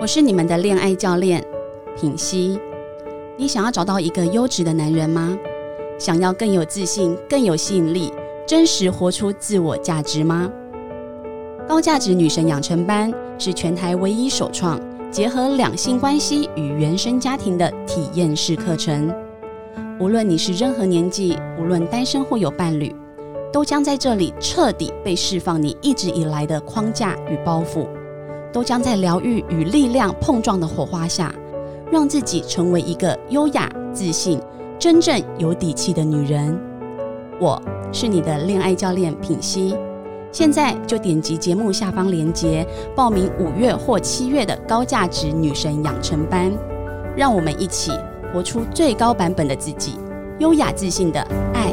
我是你们的恋爱教练品溪。你想要找到一个优质的男人吗？想要更有自信、更有吸引力、真实活出自我价值吗？高价值女神养成班是全台唯一首创结合两性关系与原生家庭的体验式课程。无论你是任何年纪，无论单身或有伴侣，都将在这里彻底被释放你一直以来的框架与包袱，都将在疗愈与力量碰撞的火花下，让自己成为一个优雅、自信、真正有底气的女人。我是你的恋爱教练品溪，现在就点击节目下方链接报名五月或七月的高价值女神养成班，让我们一起。活出最高版本的自己，优雅自信的爱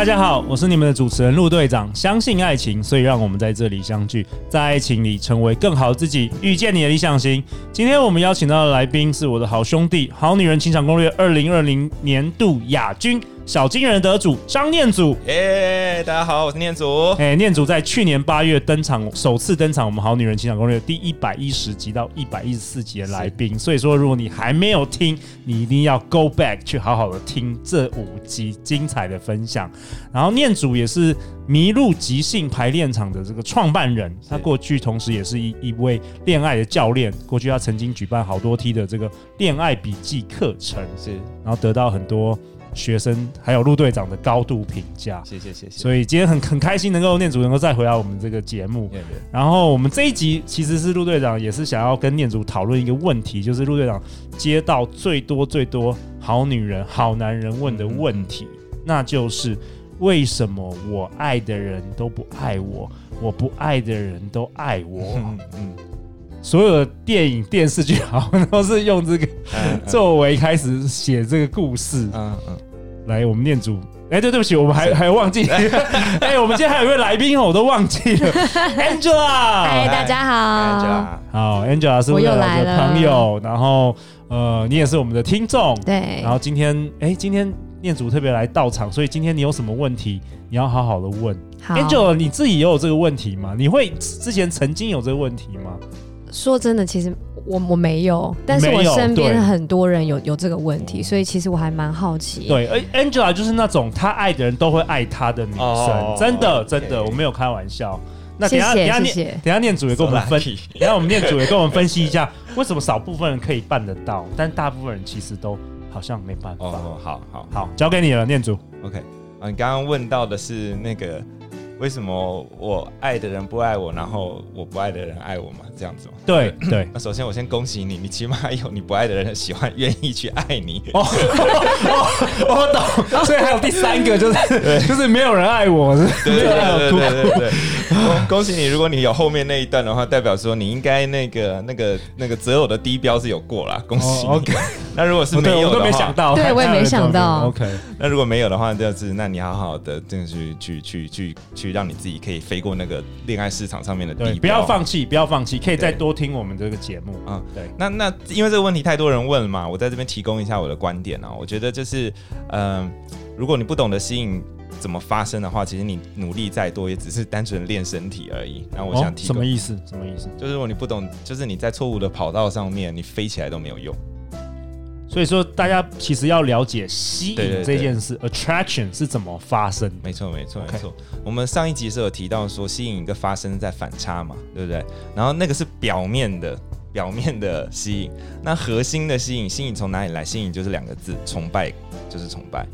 大家好，我是你们的主持人陆队长。相信爱情，所以让我们在这里相聚，在爱情里成为更好自己，遇见你的理想型。今天我们邀请到的来宾是我的好兄弟，《好女人情场攻略》二零二零年度亚军。小金人得主张念祖，耶！大家好，我是念祖。哎，念祖在去年八月登场，首次登场我们好女人情场攻略第一百一十集到一百一十四集的来宾。所以说，如果你还没有听，你一定要 go back 去好好的听这五集精彩的分享。然后念祖也是迷路即兴排练场的这个创办人，他过去同时也是一一位恋爱的教练。过去他曾经举办好多梯的这个恋爱笔记课程，是，然后得到很多。学生还有陆队长的高度评价，谢谢谢谢。所以今天很很开心能够念祖能够再回来我们这个节目。然后我们这一集其实是陆队长也是想要跟念祖讨论一个问题，就是陆队长接到最多最多好女人好男人问的问题，那就是为什么我爱的人都不爱我，我不爱的人都爱我？嗯。所有的电影、电视剧好像都是用这个作为开始写这个故事。嗯嗯，来，我们念祖。哎、欸，对，对不起，我们还还忘记。哎、欸，我们今天还有一位来宾哦，我都忘记了。Angela，嗨，大家好。Angela，好，Angela 是我们的朋友。然后，呃，你也是我们的听众。对。然后今天，哎、欸，今天念祖特别来到场，所以今天你有什么问题，你要好好的问。Angela，你自己也有这个问题吗？你会之前曾经有这个问题吗？说真的，其实我我没有，但是我身边很多人有有这个问题，所以其实我还蛮好奇。对，而 Angela 就是那种她爱的人都会爱她的女生，哦、真的真的，我没有开玩笑。那等下谢谢等下念等下念主也跟我们分析，等下我们念主也跟我们分析一下，为什么少部分人可以办得到，但大部分人其实都好像没办法。哦，好好好，交给你了，念主。OK，啊，你刚刚问到的是那个。为什么我爱的人不爱我，然后我不爱的人爱我吗？这样子吗？对对。那首先我先恭喜你，你起码有 你不爱的人喜欢、愿意去爱你。哦，我懂。所以还有第三个，就是就是没有人爱我，是对对对对对对。恭喜你，如果你有后面那一段的话，代表说你应该那个那个那个择偶的低标是有过啦。恭喜。OK。那如果是没有的话，我都没想到。对，我也没想到。OK。那如果没有的话，就是那你好好的，真的去去去去去。让你自己可以飞过那个恋爱市场上面的地方，不要放弃，不要放弃，可以再多听我们这个节目啊。对，那那因为这个问题太多人问了嘛，我在这边提供一下我的观点啊。我觉得就是，嗯、呃，如果你不懂得吸引怎么发生的话，其实你努力再多，也只是单纯练身体而已。那我想提、哦、什么意思？什么意思？就是如果你不懂，就是你在错误的跑道上面，你飞起来都没有用。所以说，大家其实要了解吸引这件事，attraction 是怎么发生？没错，没错，没错。我们上一集是有提到说，吸引一个发生在反差嘛，对不对？然后那个是表面的，表面的吸引。那核心的吸引，吸引从哪里来？吸引就是两个字，崇拜，就是崇拜。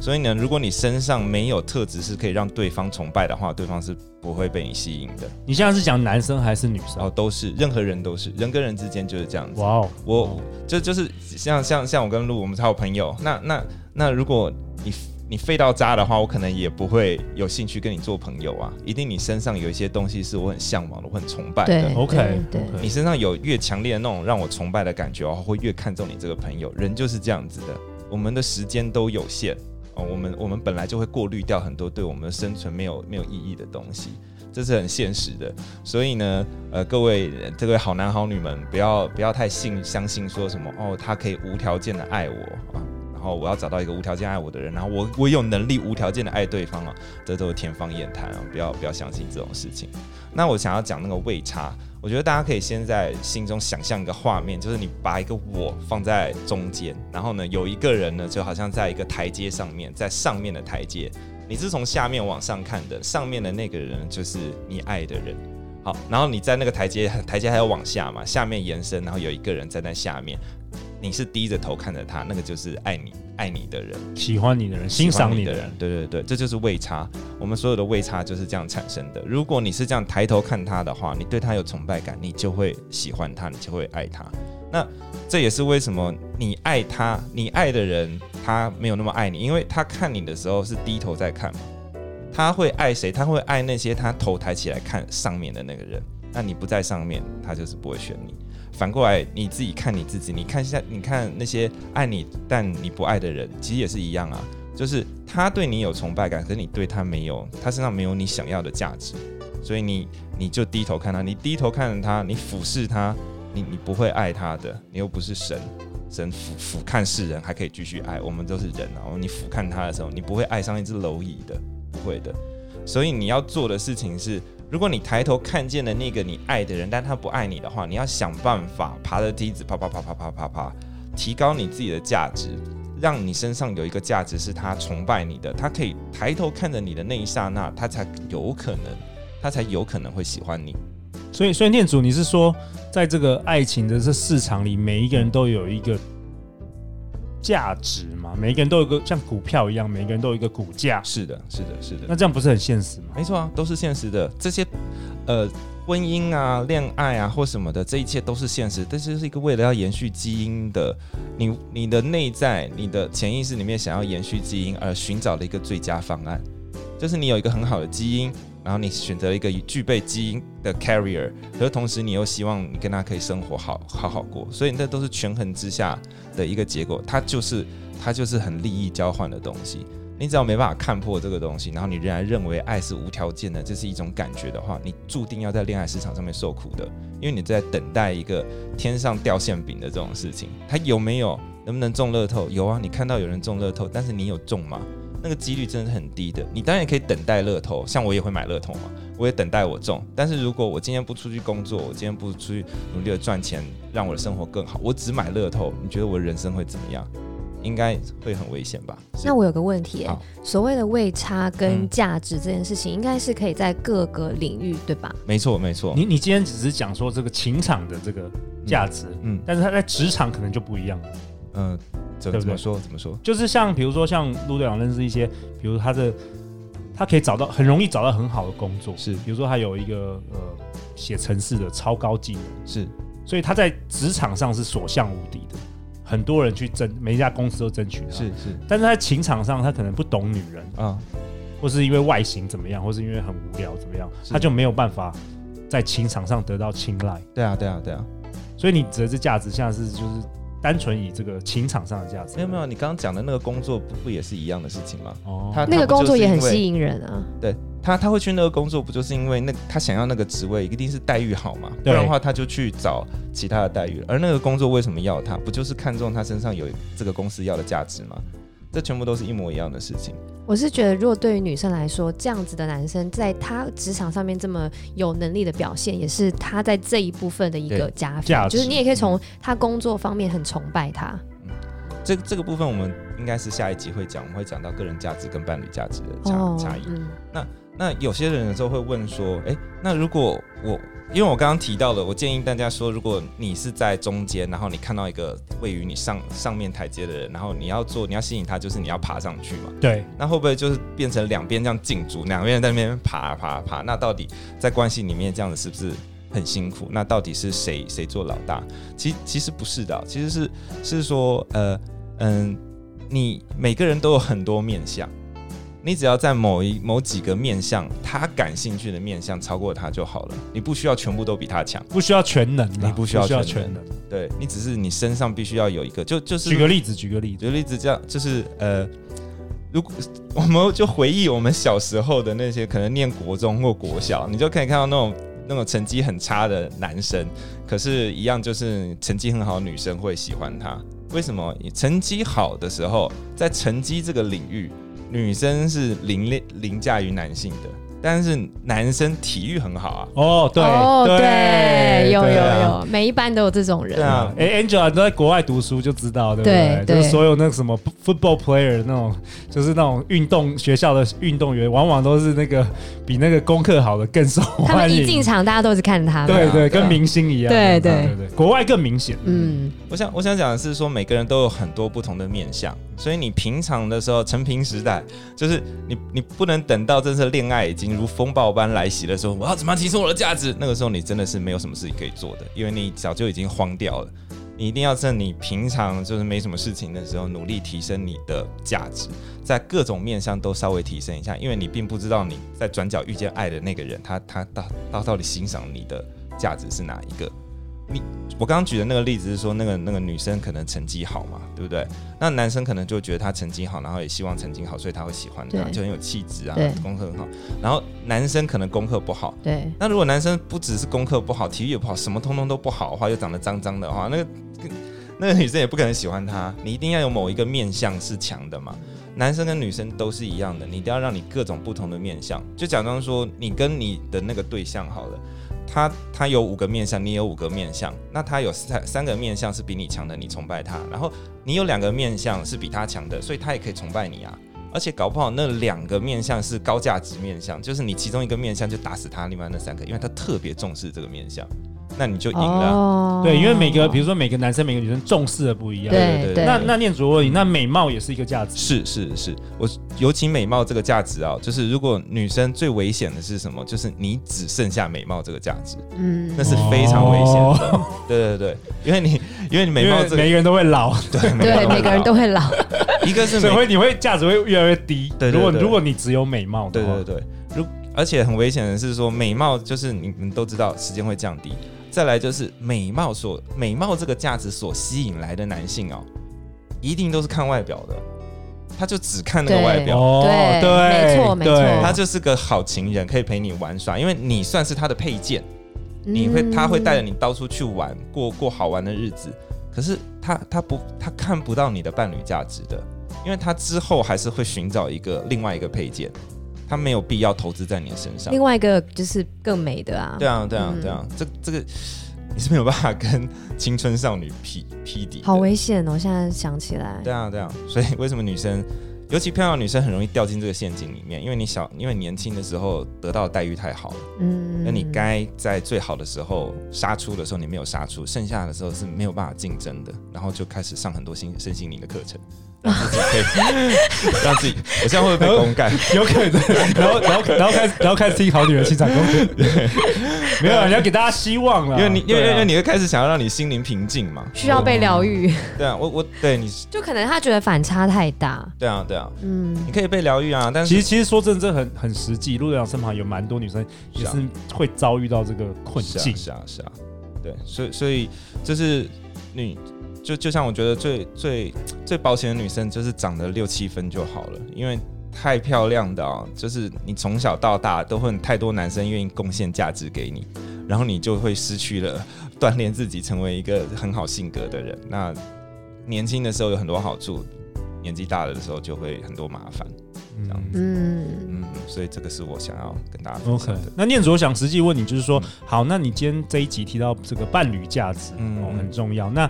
所以呢，如果你身上没有特质是可以让对方崇拜的话，对方是不会被你吸引的。你现在是讲男生还是女生？哦，都是，任何人都是，人跟人之间就是这样子。哇、哦，我就就是像像像我跟陆，我们才有朋友。那那那，如果你你废到渣的话，我可能也不会有兴趣跟你做朋友啊。一定你身上有一些东西是我很向往的，我很崇拜的。OK，对，你身上有越强烈的那种让我崇拜的感觉，我会越看重你这个朋友。人就是这样子的，我们的时间都有限哦，我们我们本来就会过滤掉很多对我们生存没有没有意义的东西。这是很现实的，所以呢，呃，各位这位好男好女们，不要不要太信相信说什么哦，他可以无条件的爱我啊，后我要找到一个无条件爱我的人，然后我我有能力无条件的爱对方啊，这都是天方夜谭啊，不要不要相信这种事情。那我想要讲那个位差，我觉得大家可以先在心中想象一个画面，就是你把一个我放在中间，然后呢，有一个人呢，就好像在一个台阶上面，在上面的台阶。你是从下面往上看的，上面的那个人就是你爱的人。好，然后你在那个台阶，台阶还要往下嘛，下面延伸，然后有一个人站在下面，你是低着头看着他，那个就是爱你、爱你的人，喜欢你的人，欣赏你的人。对对对，这就是位差。我们所有的位差就是这样产生的。如果你是这样抬头看他的话，你对他有崇拜感，你就会喜欢他，你就会爱他。那这也是为什么你爱他，你爱的人。他没有那么爱你，因为他看你的时候是低头在看嘛。他会爱谁？他会爱那些他头抬起来看上面的那个人。那你不在上面，他就是不会选你。反过来，你自己看你自己，你看一下，你看那些爱你但你不爱的人，其实也是一样啊。就是他对你有崇拜感，可是你对他没有，他身上没有你想要的价值，所以你你就低头看他，你低头看着他，你俯视他，你你不会爱他的，你又不是神。神俯俯瞰世人，还可以继续爱我们，都是人啊。然后你俯瞰他的时候，你不会爱上一只蝼蚁的，不会的。所以你要做的事情是，如果你抬头看见了那个你爱的人，但他不爱你的话，你要想办法爬着梯子，啪啪啪啪啪啪啪，提高你自己的价值，让你身上有一个价值是他崇拜你的，他可以抬头看着你的那一刹那，他才有可能，他才有可能会喜欢你。所以，所以念祖，你是说，在这个爱情的这市场里，每一个人都有一个价值嘛？每个人都有一个像股票一样，每个人都有一个股价。是的，是的，是的。那这样不是很现实吗？没错啊，都是现实的。这些呃，婚姻啊、恋爱啊或什么的，这一切都是现实。但是是一个为了要延续基因的，你你的内在、你的潜意识里面想要延续基因而寻找的一个最佳方案，就是你有一个很好的基因。然后你选择一个具备基因的 carrier，可是同时你又希望你跟他可以生活好好好过，所以那都是权衡之下的一个结果。它就是它就是很利益交换的东西。你只要没办法看破这个东西，然后你仍然认为爱是无条件的，这是一种感觉的话，你注定要在恋爱市场上面受苦的，因为你在等待一个天上掉馅饼的这种事情。它有没有？能不能中乐透？有啊，你看到有人中乐透，但是你有中吗？那个几率真的是很低的，你当然也可以等待乐透，像我也会买乐透嘛，我也等待我中。但是如果我今天不出去工作，我今天不出去努力的赚钱，让我的生活更好，我只买乐透，你觉得我的人生会怎么样？应该会很危险吧？那我有个问题，所谓的位差跟价值这件事情，应该是可以在各个领域，对吧？没错，没错。你你今天只是讲说这个情场的这个价值，嗯，但是他在职场可能就不一样了，嗯。怎么怎么说？怎么说？就是像比如说，像陆队长认识一些，比如他的，他可以找到很容易找到很好的工作，是。比如说他有一个呃写程式的超高技能，是。所以他在职场上是所向无敌的，很多人去争，每一家公司都争取他，是是。但是在情场上，他可能不懂女人啊，或是因为外形怎么样，或是因为很无聊怎么样，他就没有办法在情场上得到青睐。对啊，对啊，对啊。所以你指的这价值，现在是就是。单纯以这个情场上的价值，没有没有，你刚刚讲的那个工作不不也是一样的事情吗？哦，他那个工作也很吸引人啊。对他，他会去那个工作，不就是因为那他想要那个职位一定是待遇好嘛？不然的话他就去找其他的待遇。而那个工作为什么要他？不就是看中他身上有这个公司要的价值吗？这全部都是一模一样的事情。我是觉得，如果对于女生来说，这样子的男生在他职场上面这么有能力的表现，也是他在这一部分的一个加分。就是你也可以从他工作方面很崇拜他。嗯，这这个部分我们应该是下一集会讲，我们会讲到个人价值跟伴侣价值的差差异。嗯，那那有些人有时候会问说，哎，那如果我因为我刚刚提到了，我建议大家说，如果你是在中间，然后你看到一个位于你上上面台阶的人，然后你要做，你要吸引他，就是你要爬上去嘛。对。那会不会就是变成两边这样竞逐，两边人在那边爬爬爬？那到底在关系里面这样子是不是很辛苦？那到底是谁谁做老大？其其实不是的，其实是是说，呃嗯，你每个人都有很多面向。你只要在某一某几个面向，他感兴趣的面向超过他就好了。你不需要全部都比他强，不需要全能，你不需要全能。全能对，你只是你身上必须要有一个，就就是举个例子，举个例子，举个例子，这样就是呃，如果我们就回忆我们小时候的那些，可能念国中或国小，你就可以看到那种那种成绩很差的男生，可是，一样就是成绩很好的女生会喜欢他。为什么？成绩好的时候，在成绩这个领域。女生是凌凌驾于男性的。但是男生体育很好啊！哦，对，哦，对，有有有，每一班都有这种人。对啊，哎，Angela 都在国外读书就知道，对不对？就是所有那个什么 football player 那种，就是那种运动学校的运动员，往往都是那个比那个功课好的更受欢迎。他们一进场，大家都是看他。对对，跟明星一样。对对对，国外更明显。嗯，我想我想讲的是说，每个人都有很多不同的面向，所以你平常的时候，成平时代，就是你你不能等到真是恋爱已经。如风暴般来袭的时候，我要怎么提升我的价值？那个时候你真的是没有什么事情可以做的，因为你早就已经荒掉了。你一定要趁你平常就是没什么事情的时候，努力提升你的价值，在各种面向都稍微提升一下，因为你并不知道你在转角遇见爱的那个人，他他到到到底欣赏你的价值是哪一个。你我刚刚举的那个例子是说，那个那个女生可能成绩好嘛，对不对？那男生可能就觉得她成绩好，然后也希望成绩好，所以他会喜欢她，就很有气质啊，功课很好。然后男生可能功课不好，对。那如果男生不只是功课不好，体育也不好，什么通通都不好的话，又长得脏脏的话，那个 那个女生也不可能喜欢他。你一定要有某一个面相是强的嘛。男生跟女生都是一样的，你一定要让你各种不同的面相。就假装说你跟你的那个对象好了。他他有五个面相，你有五个面相，那他有三三个面相是比你强的，你崇拜他，然后你有两个面相是比他强的，所以他也可以崇拜你啊，而且搞不好那两个面相是高价值面相，就是你其中一个面相就打死他，另外那三个，因为他特别重视这个面相。那你就赢了，哦、对，因为每个比如说每个男生每个女生重视的不一样，对对对。那那念祖问你，那美貌也是一个价值？是是是，我尤其美貌这个价值啊，就是如果女生最危险的是什么？就是你只剩下美貌这个价值，嗯，那是非常危险的。哦、对对对，因为你因为你美貌、这个，每个人都会老，对对，每个人都会老。一个是所以会你会价值会越来越低。对，如果如果你只有美貌对对对，如而且很危险的是说美貌就是你们都知道时间会降低。再来就是美貌所美貌这个价值所吸引来的男性哦，一定都是看外表的，他就只看那个外表，对对，没错没错，他就是个好情人，可以陪你玩耍，因为你算是他的配件，你会他会带着你到处去玩，过过好玩的日子，可是他他不他看不到你的伴侣价值的，因为他之后还是会寻找一个另外一个配件。他没有必要投资在你的身上。另外一个就是更美的啊。对啊，对啊，对啊，这这个你是没有办法跟青春少女匹 匹敌。好危险哦！现在想起来。对啊，对啊，所以为什么女生，尤其漂亮的女生，很容易掉进这个陷阱里面？因为你小，因为年轻的时候得到的待遇太好了。嗯。那你该在最好的时候杀出的时候，你没有杀出，剩下的时候是没有办法竞争的，然后就开始上很多心身心灵的课程。让自己可以让自己，我现在会不会被公干？有可能。然后，然后，然后开始，然后开始听好女人欣赏攻略。没有，你要给大家希望了。因为你，因为，因为你会开始想要让你心灵平静嘛，需要被疗愈。对啊，我，我对你，就可能他觉得反差太大。对啊，对啊，嗯，你可以被疗愈啊。但是，其实，其实说真的，这很很实际。陆队长身旁有蛮多女生也是会遭遇到这个困境。是啊，是啊，对，所以，所以就是你。就就像我觉得最最最保险的女生就是长得六七分就好了，因为太漂亮的啊，就是你从小到大都会太多男生愿意贡献价值给你，然后你就会失去了锻炼自己成为一个很好性格的人。那年轻的时候有很多好处，年纪大了的时候就会很多麻烦，这样子。嗯嗯，所以这个是我想要跟大家分享的。Okay. 那念祖，我想实际问你，就是说，嗯、好，那你今天这一集提到这个伴侣价值，嗯，哦、很重要。那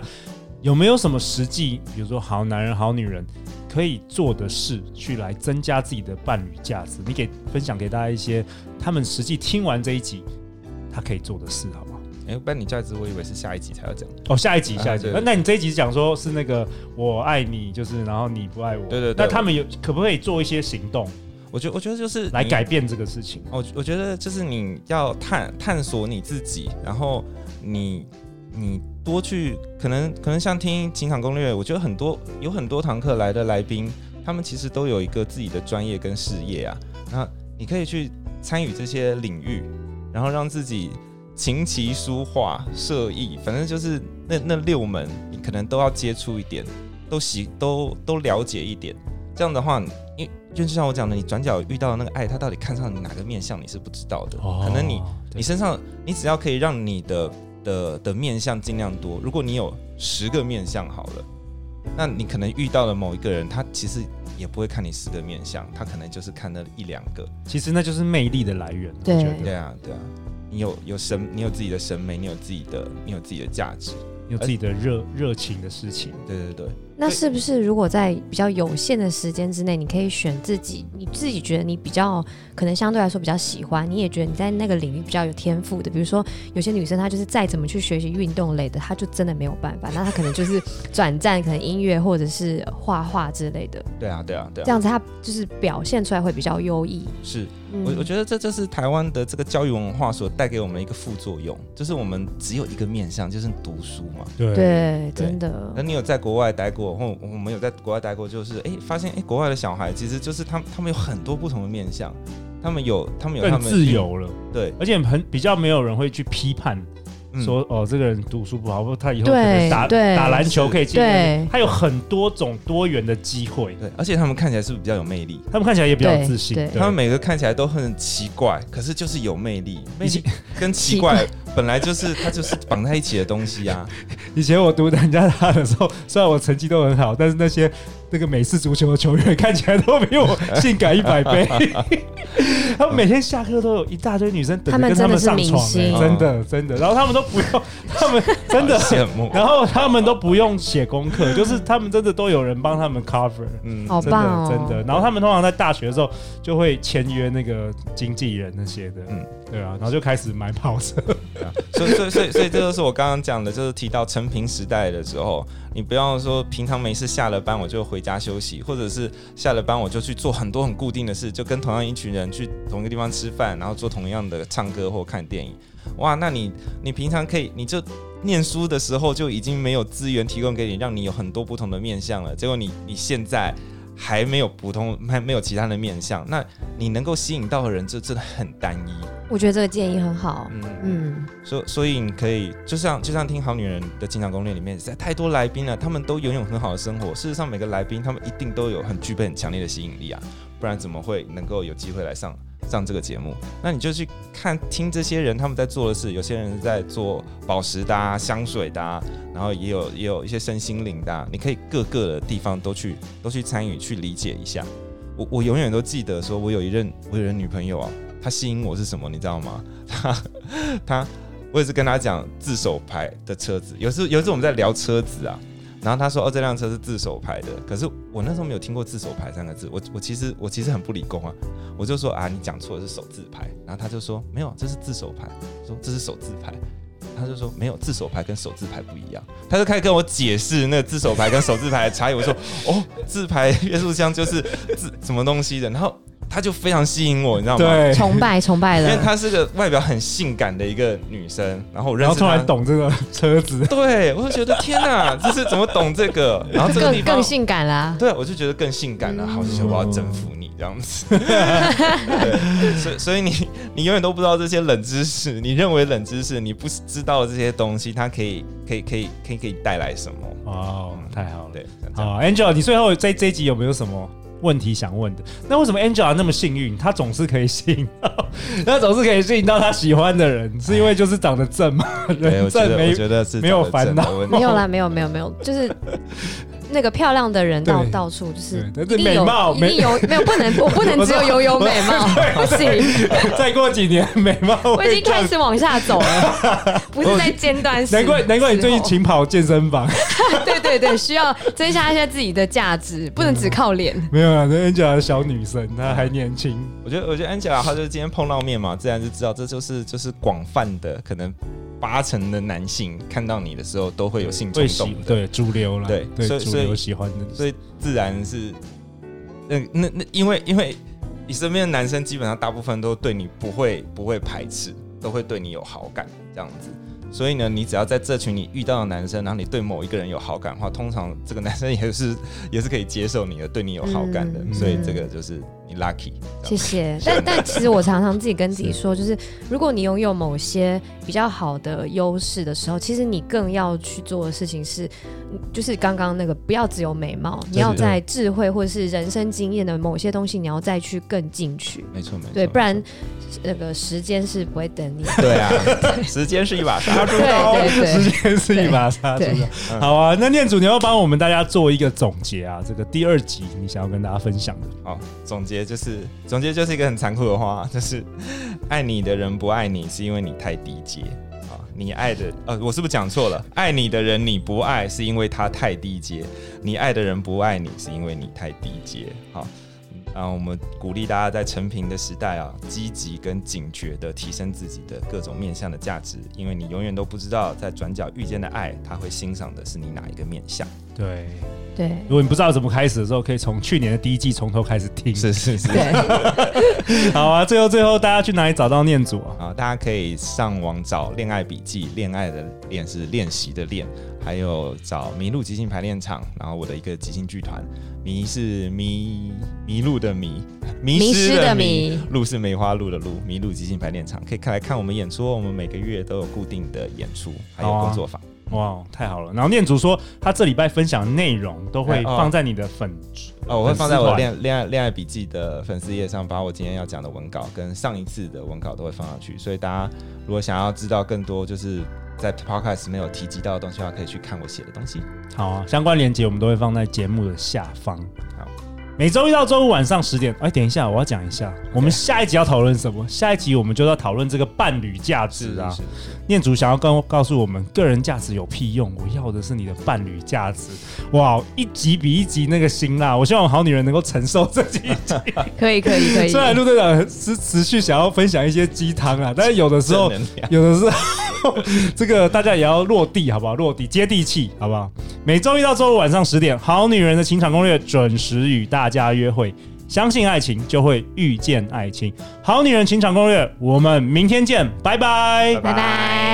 有没有什么实际，比如说好男人、好女人可以做的事，去来增加自己的伴侣价值？你给分享给大家一些，他们实际听完这一集，他可以做的事，好不好？哎、欸，伴侣价值，我以为是下一集才要讲。哦，下一集，下一集。那、啊、那你这一集讲说是那个我爱你，就是然后你不爱我。对对对。那他们有可不可以做一些行动？我觉得，我觉得就是来改变这个事情。我我觉得就是你要探探索你自己，然后你你。多去，可能可能像听情场攻略，我觉得很多有很多堂课来的来宾，他们其实都有一个自己的专业跟事业啊。那你可以去参与这些领域，然后让自己琴棋书画射艺，反正就是那那六门，你可能都要接触一点，都习都都了解一点。这样的话，因为就像我讲的，你转角遇到的那个爱，他到底看上你哪个面相，你是不知道的。可能你你身上，你只要可以让你的的的面相尽量多。如果你有十个面相好了，那你可能遇到了某一个人，他其实也不会看你十个面相，他可能就是看那一两个。其实那就是魅力的来源。对对啊对啊，你有有审，你有自己的审美，你有自己的，你有自己的价值，你有自己的热热情的事情。对对对。那是不是如果在比较有限的时间之内，你可以选自己，你自己觉得你比较可能相对来说比较喜欢，你也觉得你在那个领域比较有天赋的，比如说有些女生她就是再怎么去学习运动类的，她就真的没有办法，那她可能就是转战可能音乐或者是画画之类的。对啊，对啊，对啊，这样子她就是表现出来会比较优异。是，嗯、我我觉得这就是台湾的这个教育文化所带给我们一个副作用，就是我们只有一个面向，就是读书嘛。对，对，真的。那你有在国外待过？或我们有在国外待过，就是哎，发现哎，国外的小孩其实就是他们，他们有很多不同的面向，他们有，他们有他们更自由了，对，而且很比较没有人会去批判。说哦，这个人读书不好，或他以后可能打打篮球可以进，他有很多种多元的机会，对，而且他们看起来是不是比较有魅力？他们看起来也比较自信，他们每个看起来都很奇怪，可是就是有魅力。魅力跟奇怪本来就是它就是绑在一起的东西啊。以前我读人家他的时候，虽然我成绩都很好，但是那些那个美式足球的球员看起来都比我性感一百倍。他们每天下课都有一大堆女生等着跟他们上床，真的真的，然后他们都不用，他们真的 羡慕，然后他们都不用写功课，就是他们真的都有人帮他们 cover，嗯，好棒哦，真的。然后他们通常在大学的时候就会签约那个经纪人那些的，嗯，对啊，然后就开始买跑车，所以所以所以所以这就是我刚刚讲的，就是提到成平时代的时候，你不要说平常没事下了班我就回家休息，或者是下了班我就去做很多很固定的事，就跟同样一群人去。同一个地方吃饭，然后做同样的唱歌或看电影，哇，那你你平常可以，你就念书的时候就已经没有资源提供给你，让你有很多不同的面向了。结果你你现在还没有普通，还没有其他的面相，那你能够吸引到的人这真的很单一。我觉得这个建议很好，嗯嗯，所以所以你可以就像就像听好女人的情场攻略里面，实在太多来宾了，他们都拥有很好的生活。事实上，每个来宾他们一定都有很具备很强烈的吸引力啊，不然怎么会能够有机会来上？上这个节目，那你就去看听这些人他们在做的事。有些人在做宝石的、啊、香水的、啊，然后也有也有一些身心灵的、啊。你可以各个的地方都去都去参与，去理解一下。我我永远都记得，说我有一任我有一任女朋友啊，她吸引我是什么，你知道吗？她她，我也是跟她讲自手牌的车子。有时有时我们在聊车子啊。然后他说：“哦，这辆车是自手牌的。”可是我那时候没有听过“自手牌”三个字。我我其实我其实很不理工啊。我就说：“啊，你讲错了，是手自排。”然后他就说：“没有，这是自手牌。”说：“这是手自排。”他就说：“没有，自手牌跟手自排不一样。”他就开始跟我解释那个自手牌跟手自排的差异。我说：“哦，自排变速箱就是自什么东西的。”然后。她就非常吸引我，你知道吗？对，崇拜 崇拜了。因为她是个外表很性感的一个女生，然后我认识她，然后突然懂这个车子，对，我就觉得天哪，这是怎么懂这个？然后这个地方更更性感啦。对，我就觉得更性感了，好像我要征服你这样子。对，所以所以你你永远都不知道这些冷知识，你认为冷知识，你不知道这些东西，它可以可以可以可以可以带来什么？哦，太好了。对，好，Angel，你最后在这一集有没有什么？问题想问的，那为什么 Angela 那么幸运？她总是可以吸引到，她总是可以吸引到她喜欢的人，是因为就是长得正吗？人正没，我觉得是没有烦恼，没有啦，没有没有没有，就是。那个漂亮的人到到处就是一定有，一定有没有不能我不能只有有有美貌 不行。再过几年美貌我已经开始往下走了，不是在尖端。难怪难怪你最近勤跑健身房。对对对，需要增加一下自己的价值，不能只靠脸。没有啊，那 Angela 小女生，她还年轻。我觉得我觉得 Angela 她就是今天碰到面嘛，自然就知道这就是就是广泛的可能。八成的男性看到你的时候都会有性冲动，对主流了，对，对主流喜欢的，所以自然是，那那那，因为因为你身边的男生基本上大部分都对你不会不会排斥，都会对你有好感这样子，所以呢，你只要在这群你遇到的男生，然后你对某一个人有好感的话，通常这个男生也是 也是可以接受你的，对你有好感的。嗯、所以这个就是你 lucky。谢谢。但但其实我常常自己跟自己说，就是如果你拥有某些比较好的优势的时候，其实你更要去做的事情是，就是刚刚那个不要只有美貌，你要在智慧或者是人生经验的某些东西，你要再去更进取。没错没错。对，不然那个时间是不会等你。对啊，时间是一把杀猪刀。对对对，时间是一把杀猪刀。好啊，那念祖你要帮我们大家做一个总结啊，这个第二集你想要跟大家分享的。好，总结就是总结就是一个很残酷的话，就是爱你的人不爱你是因为你太低阶。你爱的呃，我是不是讲错了？爱你的人你不爱，是因为他太低阶；你爱的人不爱你，是因为你太低阶。好，然后我们鼓励大家在成平的时代啊，积极跟警觉的提升自己的各种面向的价值，因为你永远都不知道在转角遇见的爱，他会欣赏的是你哪一个面向。对。对，如果你不知道怎么开始的时候，可以从去年的第一季从头开始听。是是是。对 好啊，最后最后，大家去哪里找到念祖啊？啊，大家可以上网找《恋爱笔记》，恋爱的恋是练习的练，还有找麋鹿即兴排练场，然后我的一个即兴剧团，迷是迷迷路的迷，迷失的迷，路是梅花鹿的鹿，麋鹿即兴排练场可以看来看我们演出，我们每个月都有固定的演出，还有工作坊。哇，太好了！然后念祖说，他这礼拜分享的内容都会放在你的粉哦，我会放在我恋恋爱恋爱笔记的粉丝页上，把我今天要讲的文稿跟上一次的文稿都会放上去。所以大家如果想要知道更多，就是在 Podcast 没有提及到的东西的话，可以去看我写的东西。好啊，相关链接我们都会放在节目的下方。每周一到周五晚上十点，哎，等一下，我要讲一下，我们下一集要讨论什么？下一集我们就要讨论这个伴侣价值啊。念祖想要跟告诉我们，个人价值有屁用，我要的是你的伴侣价值。哇，一集比一集那个辛辣，我希望好女人能够承受这几集。可以，可以，可以。虽然陆队长是持续想要分享一些鸡汤啊，但是有的时候，有的时候，这个大家也要落地，好不好？落地接地气，好不好？每周一到周五晚上十点，好女人的情场攻略准时与大。大家约会，相信爱情就会遇见爱情。好女人情场攻略，我们明天见，拜拜，拜拜。